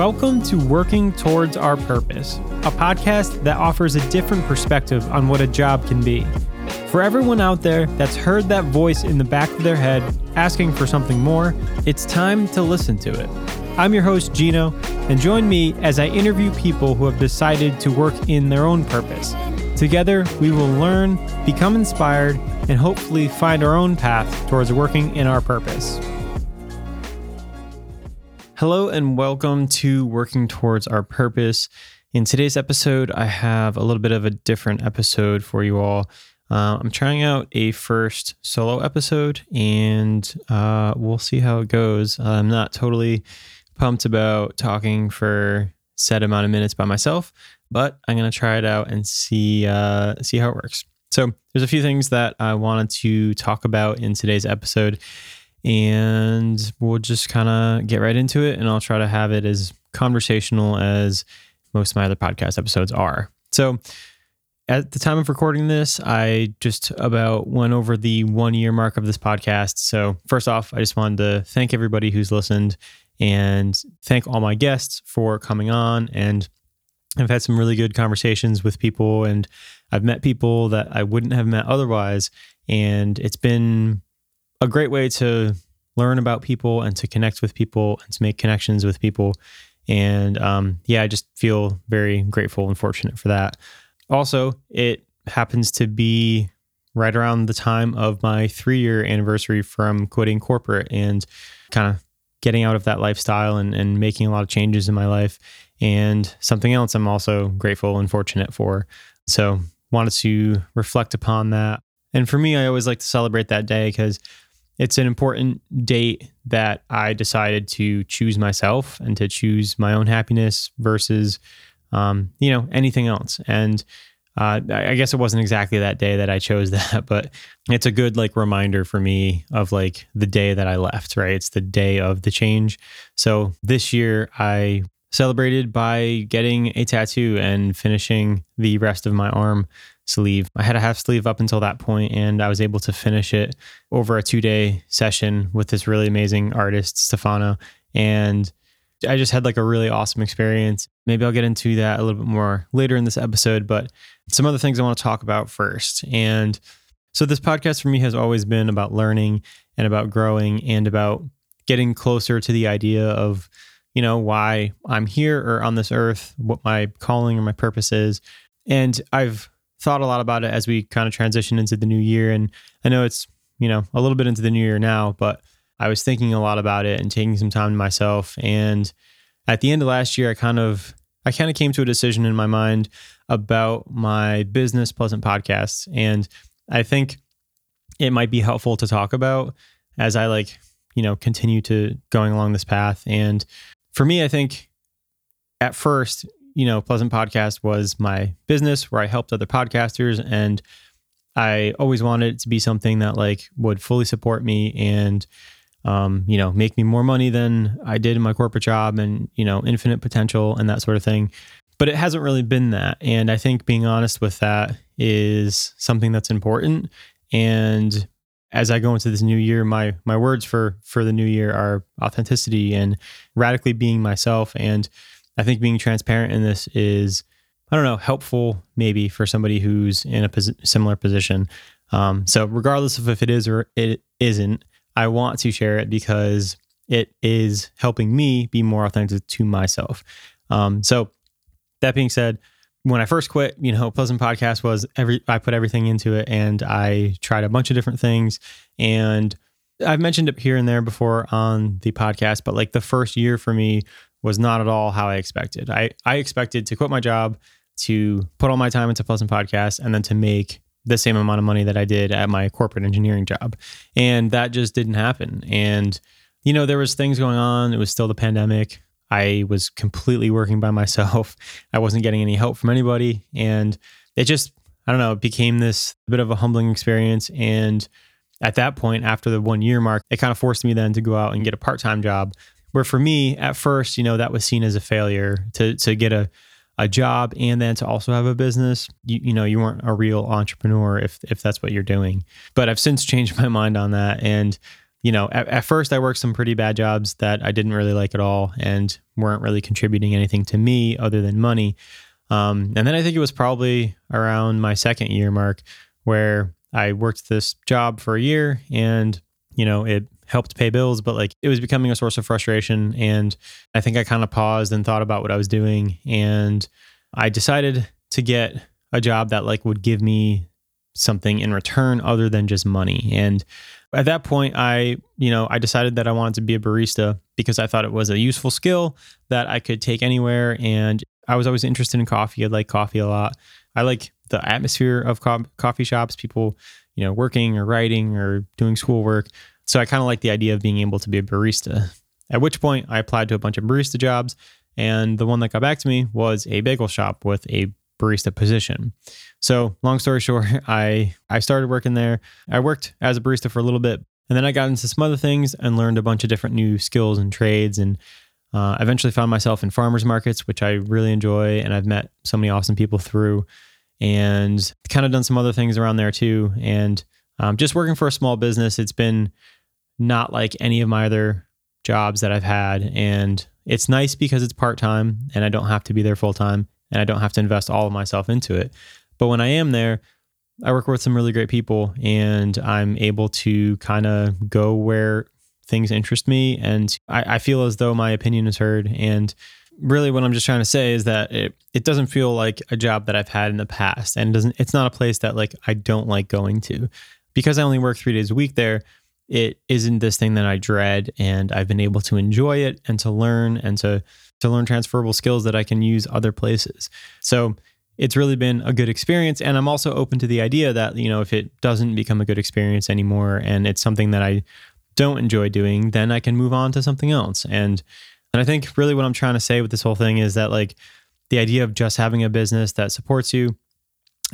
Welcome to Working Towards Our Purpose, a podcast that offers a different perspective on what a job can be. For everyone out there that's heard that voice in the back of their head asking for something more, it's time to listen to it. I'm your host, Gino, and join me as I interview people who have decided to work in their own purpose. Together, we will learn, become inspired, and hopefully find our own path towards working in our purpose. Hello, and welcome to Working Towards Our Purpose. In today's episode, I have a little bit of a different episode for you all. Uh, I'm trying out a first solo episode, and uh, we'll see how it goes. I'm not totally pumped about talking for set amount of minutes by myself, but I'm gonna try it out and see uh, see how it works. So there's a few things that I wanted to talk about in today's episode and we'll just kind of get right into it. And I'll try to have it as conversational as most of my other podcast episodes are. So, at the time of recording this, I just about went over the one year mark of this podcast. So, first off, I just wanted to thank everybody who's listened and thank all my guests for coming on. And I've had some really good conversations with people, and I've met people that I wouldn't have met otherwise. And it's been a great way to learn about people and to connect with people and to make connections with people. And um, yeah, I just feel very grateful and fortunate for that. Also, it happens to be right around the time of my three year anniversary from quitting corporate and kind of getting out of that lifestyle and, and making a lot of changes in my life. And something else I'm also grateful and fortunate for. So, wanted to reflect upon that. And for me, I always like to celebrate that day because it's an important date that I decided to choose myself and to choose my own happiness versus, um, you know, anything else. And uh, I guess it wasn't exactly that day that I chose that, but it's a good like reminder for me of like the day that I left, right? It's the day of the change. So this year I celebrated by getting a tattoo and finishing the rest of my arm sleeve. I had a half sleeve up until that point, and I was able to finish it over a two day session with this really amazing artist, Stefano. And I just had like a really awesome experience. Maybe I'll get into that a little bit more later in this episode, but some other things I want to talk about first. And so, this podcast for me has always been about learning and about growing and about getting closer to the idea of, you know, why I'm here or on this earth, what my calling or my purpose is. And I've thought a lot about it as we kind of transition into the new year. And I know it's, you know, a little bit into the new year now, but I was thinking a lot about it and taking some time to myself. And at the end of last year, I kind of, I kind of came to a decision in my mind about my business pleasant podcasts. And I think it might be helpful to talk about as I like, you know, continue to going along this path. And for me, I think at first you know, Pleasant Podcast was my business where I helped other podcasters and I always wanted it to be something that like would fully support me and um, you know, make me more money than I did in my corporate job and, you know, infinite potential and that sort of thing. But it hasn't really been that. And I think being honest with that is something that's important. And as I go into this new year, my my words for for the new year are authenticity and radically being myself and I think being transparent in this is, I don't know, helpful maybe for somebody who's in a pos- similar position. Um, so, regardless of if it is or it isn't, I want to share it because it is helping me be more authentic to myself. Um, so, that being said, when I first quit, you know, Pleasant Podcast was every I put everything into it and I tried a bunch of different things and I've mentioned it here and there before on the podcast, but like the first year for me was not at all how I expected. I, I expected to quit my job, to put all my time into Pleasant Podcast, and then to make the same amount of money that I did at my corporate engineering job. And that just didn't happen. And, you know, there was things going on. It was still the pandemic. I was completely working by myself. I wasn't getting any help from anybody. And it just, I don't know, it became this bit of a humbling experience. And at that point, after the one year mark, it kind of forced me then to go out and get a part time job where for me, at first, you know, that was seen as a failure to to get a a job and then to also have a business. You, you know, you weren't a real entrepreneur if if that's what you're doing. But I've since changed my mind on that and you know, at, at, first I worked some pretty bad jobs that I didn't really like at all and weren't really contributing anything to me other than money. Um, and then I think it was probably around my second year mark where I worked this job for a year and, you know, it helped pay bills, but like it was becoming a source of frustration. And I think I kind of paused and thought about what I was doing. And I decided to get a job that like would give me something in return other than just money. And at that point, I, you know, I decided that I wanted to be a barista because I thought it was a useful skill that I could take anywhere. And I was always interested in coffee. I like coffee a lot. I like the atmosphere of co- coffee shops, people, you know, working or writing or doing schoolwork. So I kind of like the idea of being able to be a barista. At which point I applied to a bunch of barista jobs. And the one that got back to me was a bagel shop with a barista position. So, long story short, I I started working there. I worked as a barista for a little bit, and then I got into some other things and learned a bunch of different new skills and trades and uh, eventually found myself in farmers markets, which I really enjoy, and I've met so many awesome people through, and kind of done some other things around there too. And um, just working for a small business, it's been not like any of my other jobs that I've had. And it's nice because it's part time and I don't have to be there full time and I don't have to invest all of myself into it. But when I am there, I work with some really great people and I'm able to kind of go where things interest me. And I, I, feel as though my opinion is heard. And really what I'm just trying to say is that it, it doesn't feel like a job that I've had in the past and doesn't it's not a place that like I don't like going to. Because I only work three days a week there, it isn't this thing that I dread and I've been able to enjoy it and to learn and to to learn transferable skills that I can use other places. So it's really been a good experience and I'm also open to the idea that you know if it doesn't become a good experience anymore and it's something that I don't enjoy doing, then I can move on to something else. And and I think really what I'm trying to say with this whole thing is that like the idea of just having a business that supports you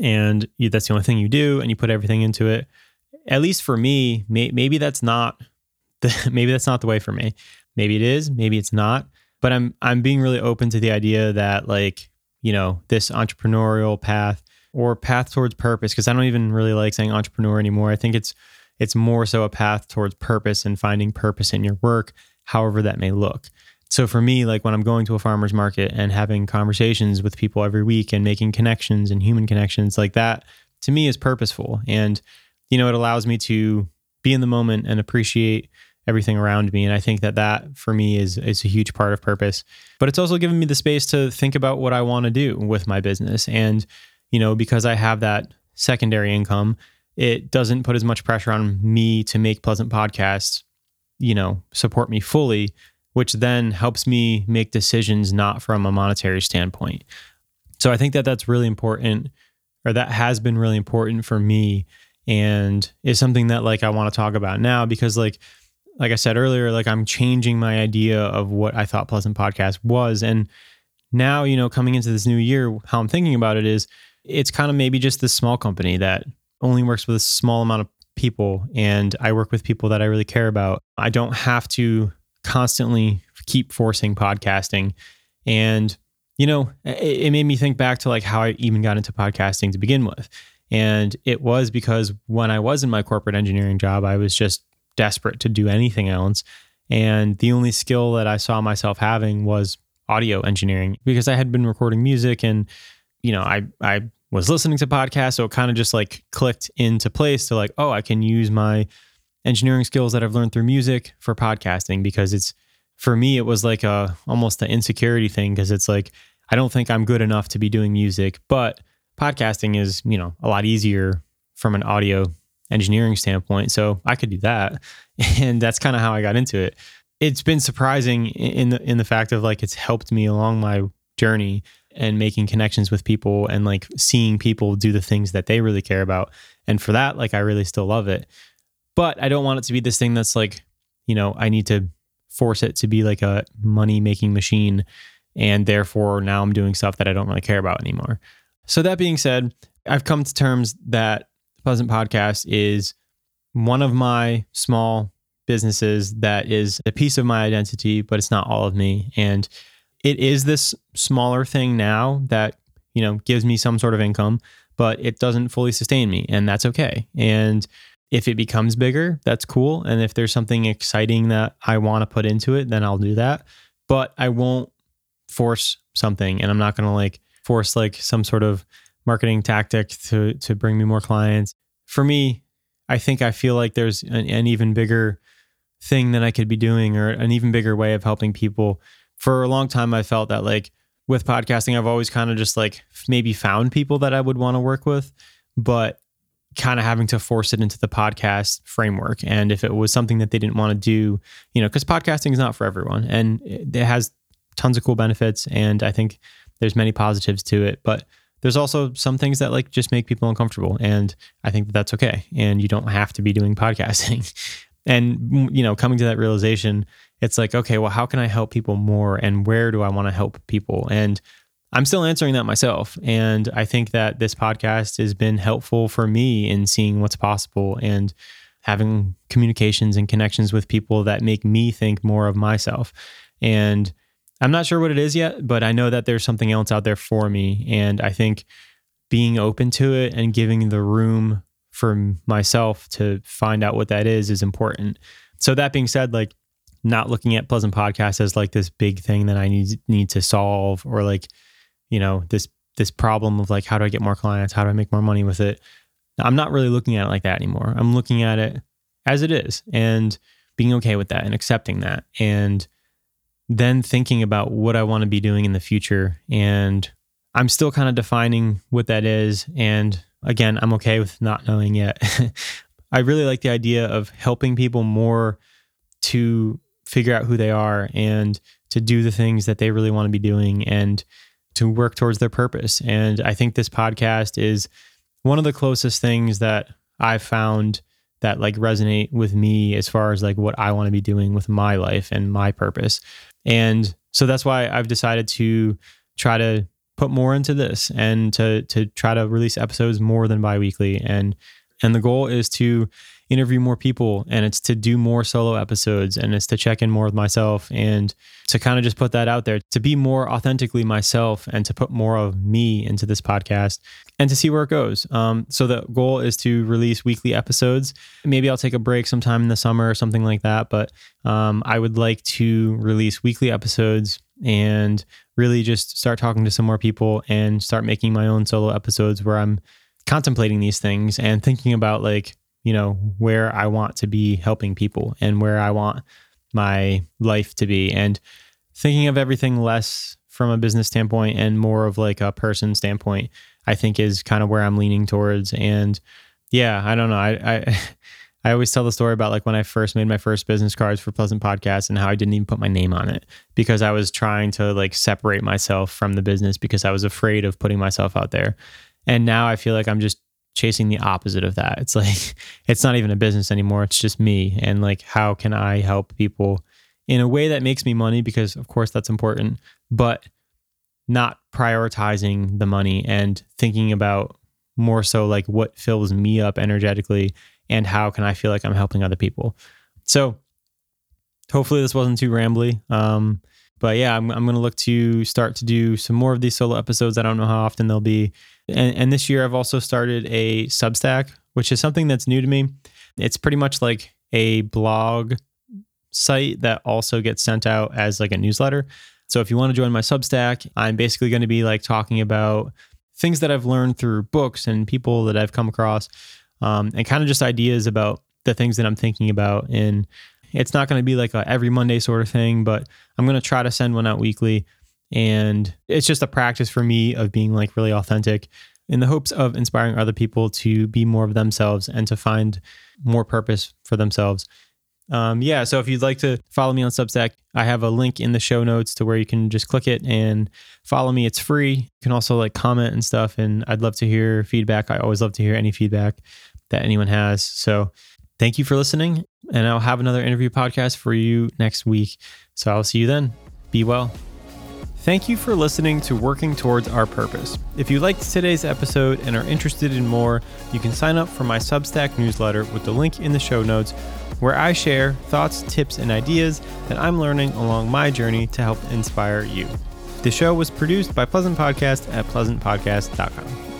and you, that's the only thing you do and you put everything into it at least for me, may, maybe that's not the maybe that's not the way for me. Maybe it is, maybe it's not. But I'm I'm being really open to the idea that like you know this entrepreneurial path or path towards purpose because I don't even really like saying entrepreneur anymore. I think it's it's more so a path towards purpose and finding purpose in your work, however that may look. So for me, like when I'm going to a farmer's market and having conversations with people every week and making connections and human connections like that, to me is purposeful. And you know, it allows me to be in the moment and appreciate everything around me. And I think that that for me is is a huge part of purpose. But it's also given me the space to think about what I want to do with my business. And you know, because I have that secondary income, it doesn't put as much pressure on me to make pleasant podcasts. You know, support me fully, which then helps me make decisions not from a monetary standpoint. So I think that that's really important, or that has been really important for me and is something that like I want to talk about now because like like I said earlier, like I'm changing my idea of what I thought Pleasant Podcast was. And now, you know, coming into this new year, how I'm thinking about it is it's kind of maybe just this small company that only works with a small amount of people. And I work with people that I really care about. I don't have to constantly keep forcing podcasting. And, you know, it, it made me think back to like how I even got into podcasting to begin with. And it was because when I was in my corporate engineering job, I was just desperate to do anything else. And the only skill that I saw myself having was audio engineering because I had been recording music and, you know, I, I was listening to podcasts. So it kind of just like clicked into place to like, oh, I can use my engineering skills that I've learned through music for podcasting because it's, for me, it was like a almost an insecurity thing because it's like, I don't think I'm good enough to be doing music, but podcasting is, you know, a lot easier from an audio engineering standpoint. So I could do that. And that's kind of how I got into it. It's been surprising in the in the fact of like it's helped me along my journey and making connections with people and like seeing people do the things that they really care about. And for that, like I really still love it. But I don't want it to be this thing that's like, you know, I need to force it to be like a money making machine. And therefore now I'm doing stuff that I don't really care about anymore. So, that being said, I've come to terms that Pleasant Podcast is one of my small businesses that is a piece of my identity, but it's not all of me. And it is this smaller thing now that, you know, gives me some sort of income, but it doesn't fully sustain me. And that's okay. And if it becomes bigger, that's cool. And if there's something exciting that I want to put into it, then I'll do that. But I won't force something and I'm not going to like force like some sort of marketing tactic to to bring me more clients. For me, I think I feel like there's an, an even bigger thing that I could be doing or an even bigger way of helping people. For a long time I felt that like with podcasting I've always kind of just like maybe found people that I would want to work with, but kind of having to force it into the podcast framework. And if it was something that they didn't want to do, you know, because podcasting is not for everyone and it has tons of cool benefits. And I think there's many positives to it. But there's also some things that like just make people uncomfortable. And I think that that's okay. And you don't have to be doing podcasting. and, mm, you know, coming to that realization, it's like, okay, well, how can I help people more? And where do I want to help people? And I'm still answering that myself. And I think that this podcast has been helpful for me in seeing what's possible and having communications and connections with people that make me think more of myself. And I'm not sure what it is yet, but I know that there's something else out there for me. And I think being open to it and giving the room for myself to find out what that is is important. So that being said, like not looking at Pleasant Podcast as like this big thing that I need need to solve or like you know this this problem of like how do I get more clients? How do I make more money with it? I'm not really looking at it like that anymore. I'm looking at it as it is and being okay with that and accepting that and then thinking about what I want to be doing in the future and I'm still kind of defining what that is and again, I'm okay with not knowing yet. I really like the idea of helping people more to figure out who they are and to do the things that they really want to be doing and to work towards their purpose. And I think this podcast is one of the closest things that I've found that like resonate with me as far as like what I want to be doing with my life and my purpose. And so that's why I've decided to try to put more into this and to to try to release episodes more than biweekly and and the goal is to interview more people and it's to do more solo episodes and it's to check in more with myself and to kind of just put that out there to be more authentically myself and to put more of me into this podcast and to see where it goes. Um, so the goal is to release weekly episodes. Maybe I'll take a break sometime in the summer or something like that, but um, I would like to release weekly episodes and really just start talking to some more people and start making my own solo episodes where I'm contemplating these things and thinking about like you know, where I want to be helping people and where I want my life to be. And thinking of everything less from a business standpoint and more of like a person standpoint, I think is kind of where I'm leaning towards. And yeah, I don't know. I, I, I always tell the story about like when I first made my first business cards for Pleasant Podcast and how I didn't even put my name on it because I was trying to like separate myself from the business because I was afraid of putting myself out there. And now I feel like I'm just chasing the opposite of that. It's like it's not even a business anymore. It's just me and like how can I help people in a way that makes me money because of course that's important, but not prioritizing the money and thinking about more so like what fills me up energetically and how can I feel like I'm helping other people. So hopefully this wasn't too rambly. Um, but yeah, I'm, I'm going to look to start to do some more of these solo episodes. I don't know how often they'll be. And, and this year, I've also started a Substack, which is something that's new to me. It's pretty much like a blog site that also gets sent out as like a newsletter. So if you want to join my Substack, I'm basically going to be like talking about things that I've learned through books and people that I've come across, um, and kind of just ideas about the things that I'm thinking about. And it's not going to be like a every Monday sort of thing, but I'm going to try to send one out weekly. And it's just a practice for me of being like really authentic in the hopes of inspiring other people to be more of themselves and to find more purpose for themselves. Um, yeah, so if you'd like to follow me on Substack, I have a link in the show notes to where you can just click it and follow me. It's free. You can also like comment and stuff, and I'd love to hear feedback. I always love to hear any feedback that anyone has. So thank you for listening, and I'll have another interview podcast for you next week. So I'll see you then. Be well. Thank you for listening to Working Towards Our Purpose. If you liked today's episode and are interested in more, you can sign up for my Substack newsletter with the link in the show notes, where I share thoughts, tips, and ideas that I'm learning along my journey to help inspire you. The show was produced by Pleasant Podcast at pleasantpodcast.com.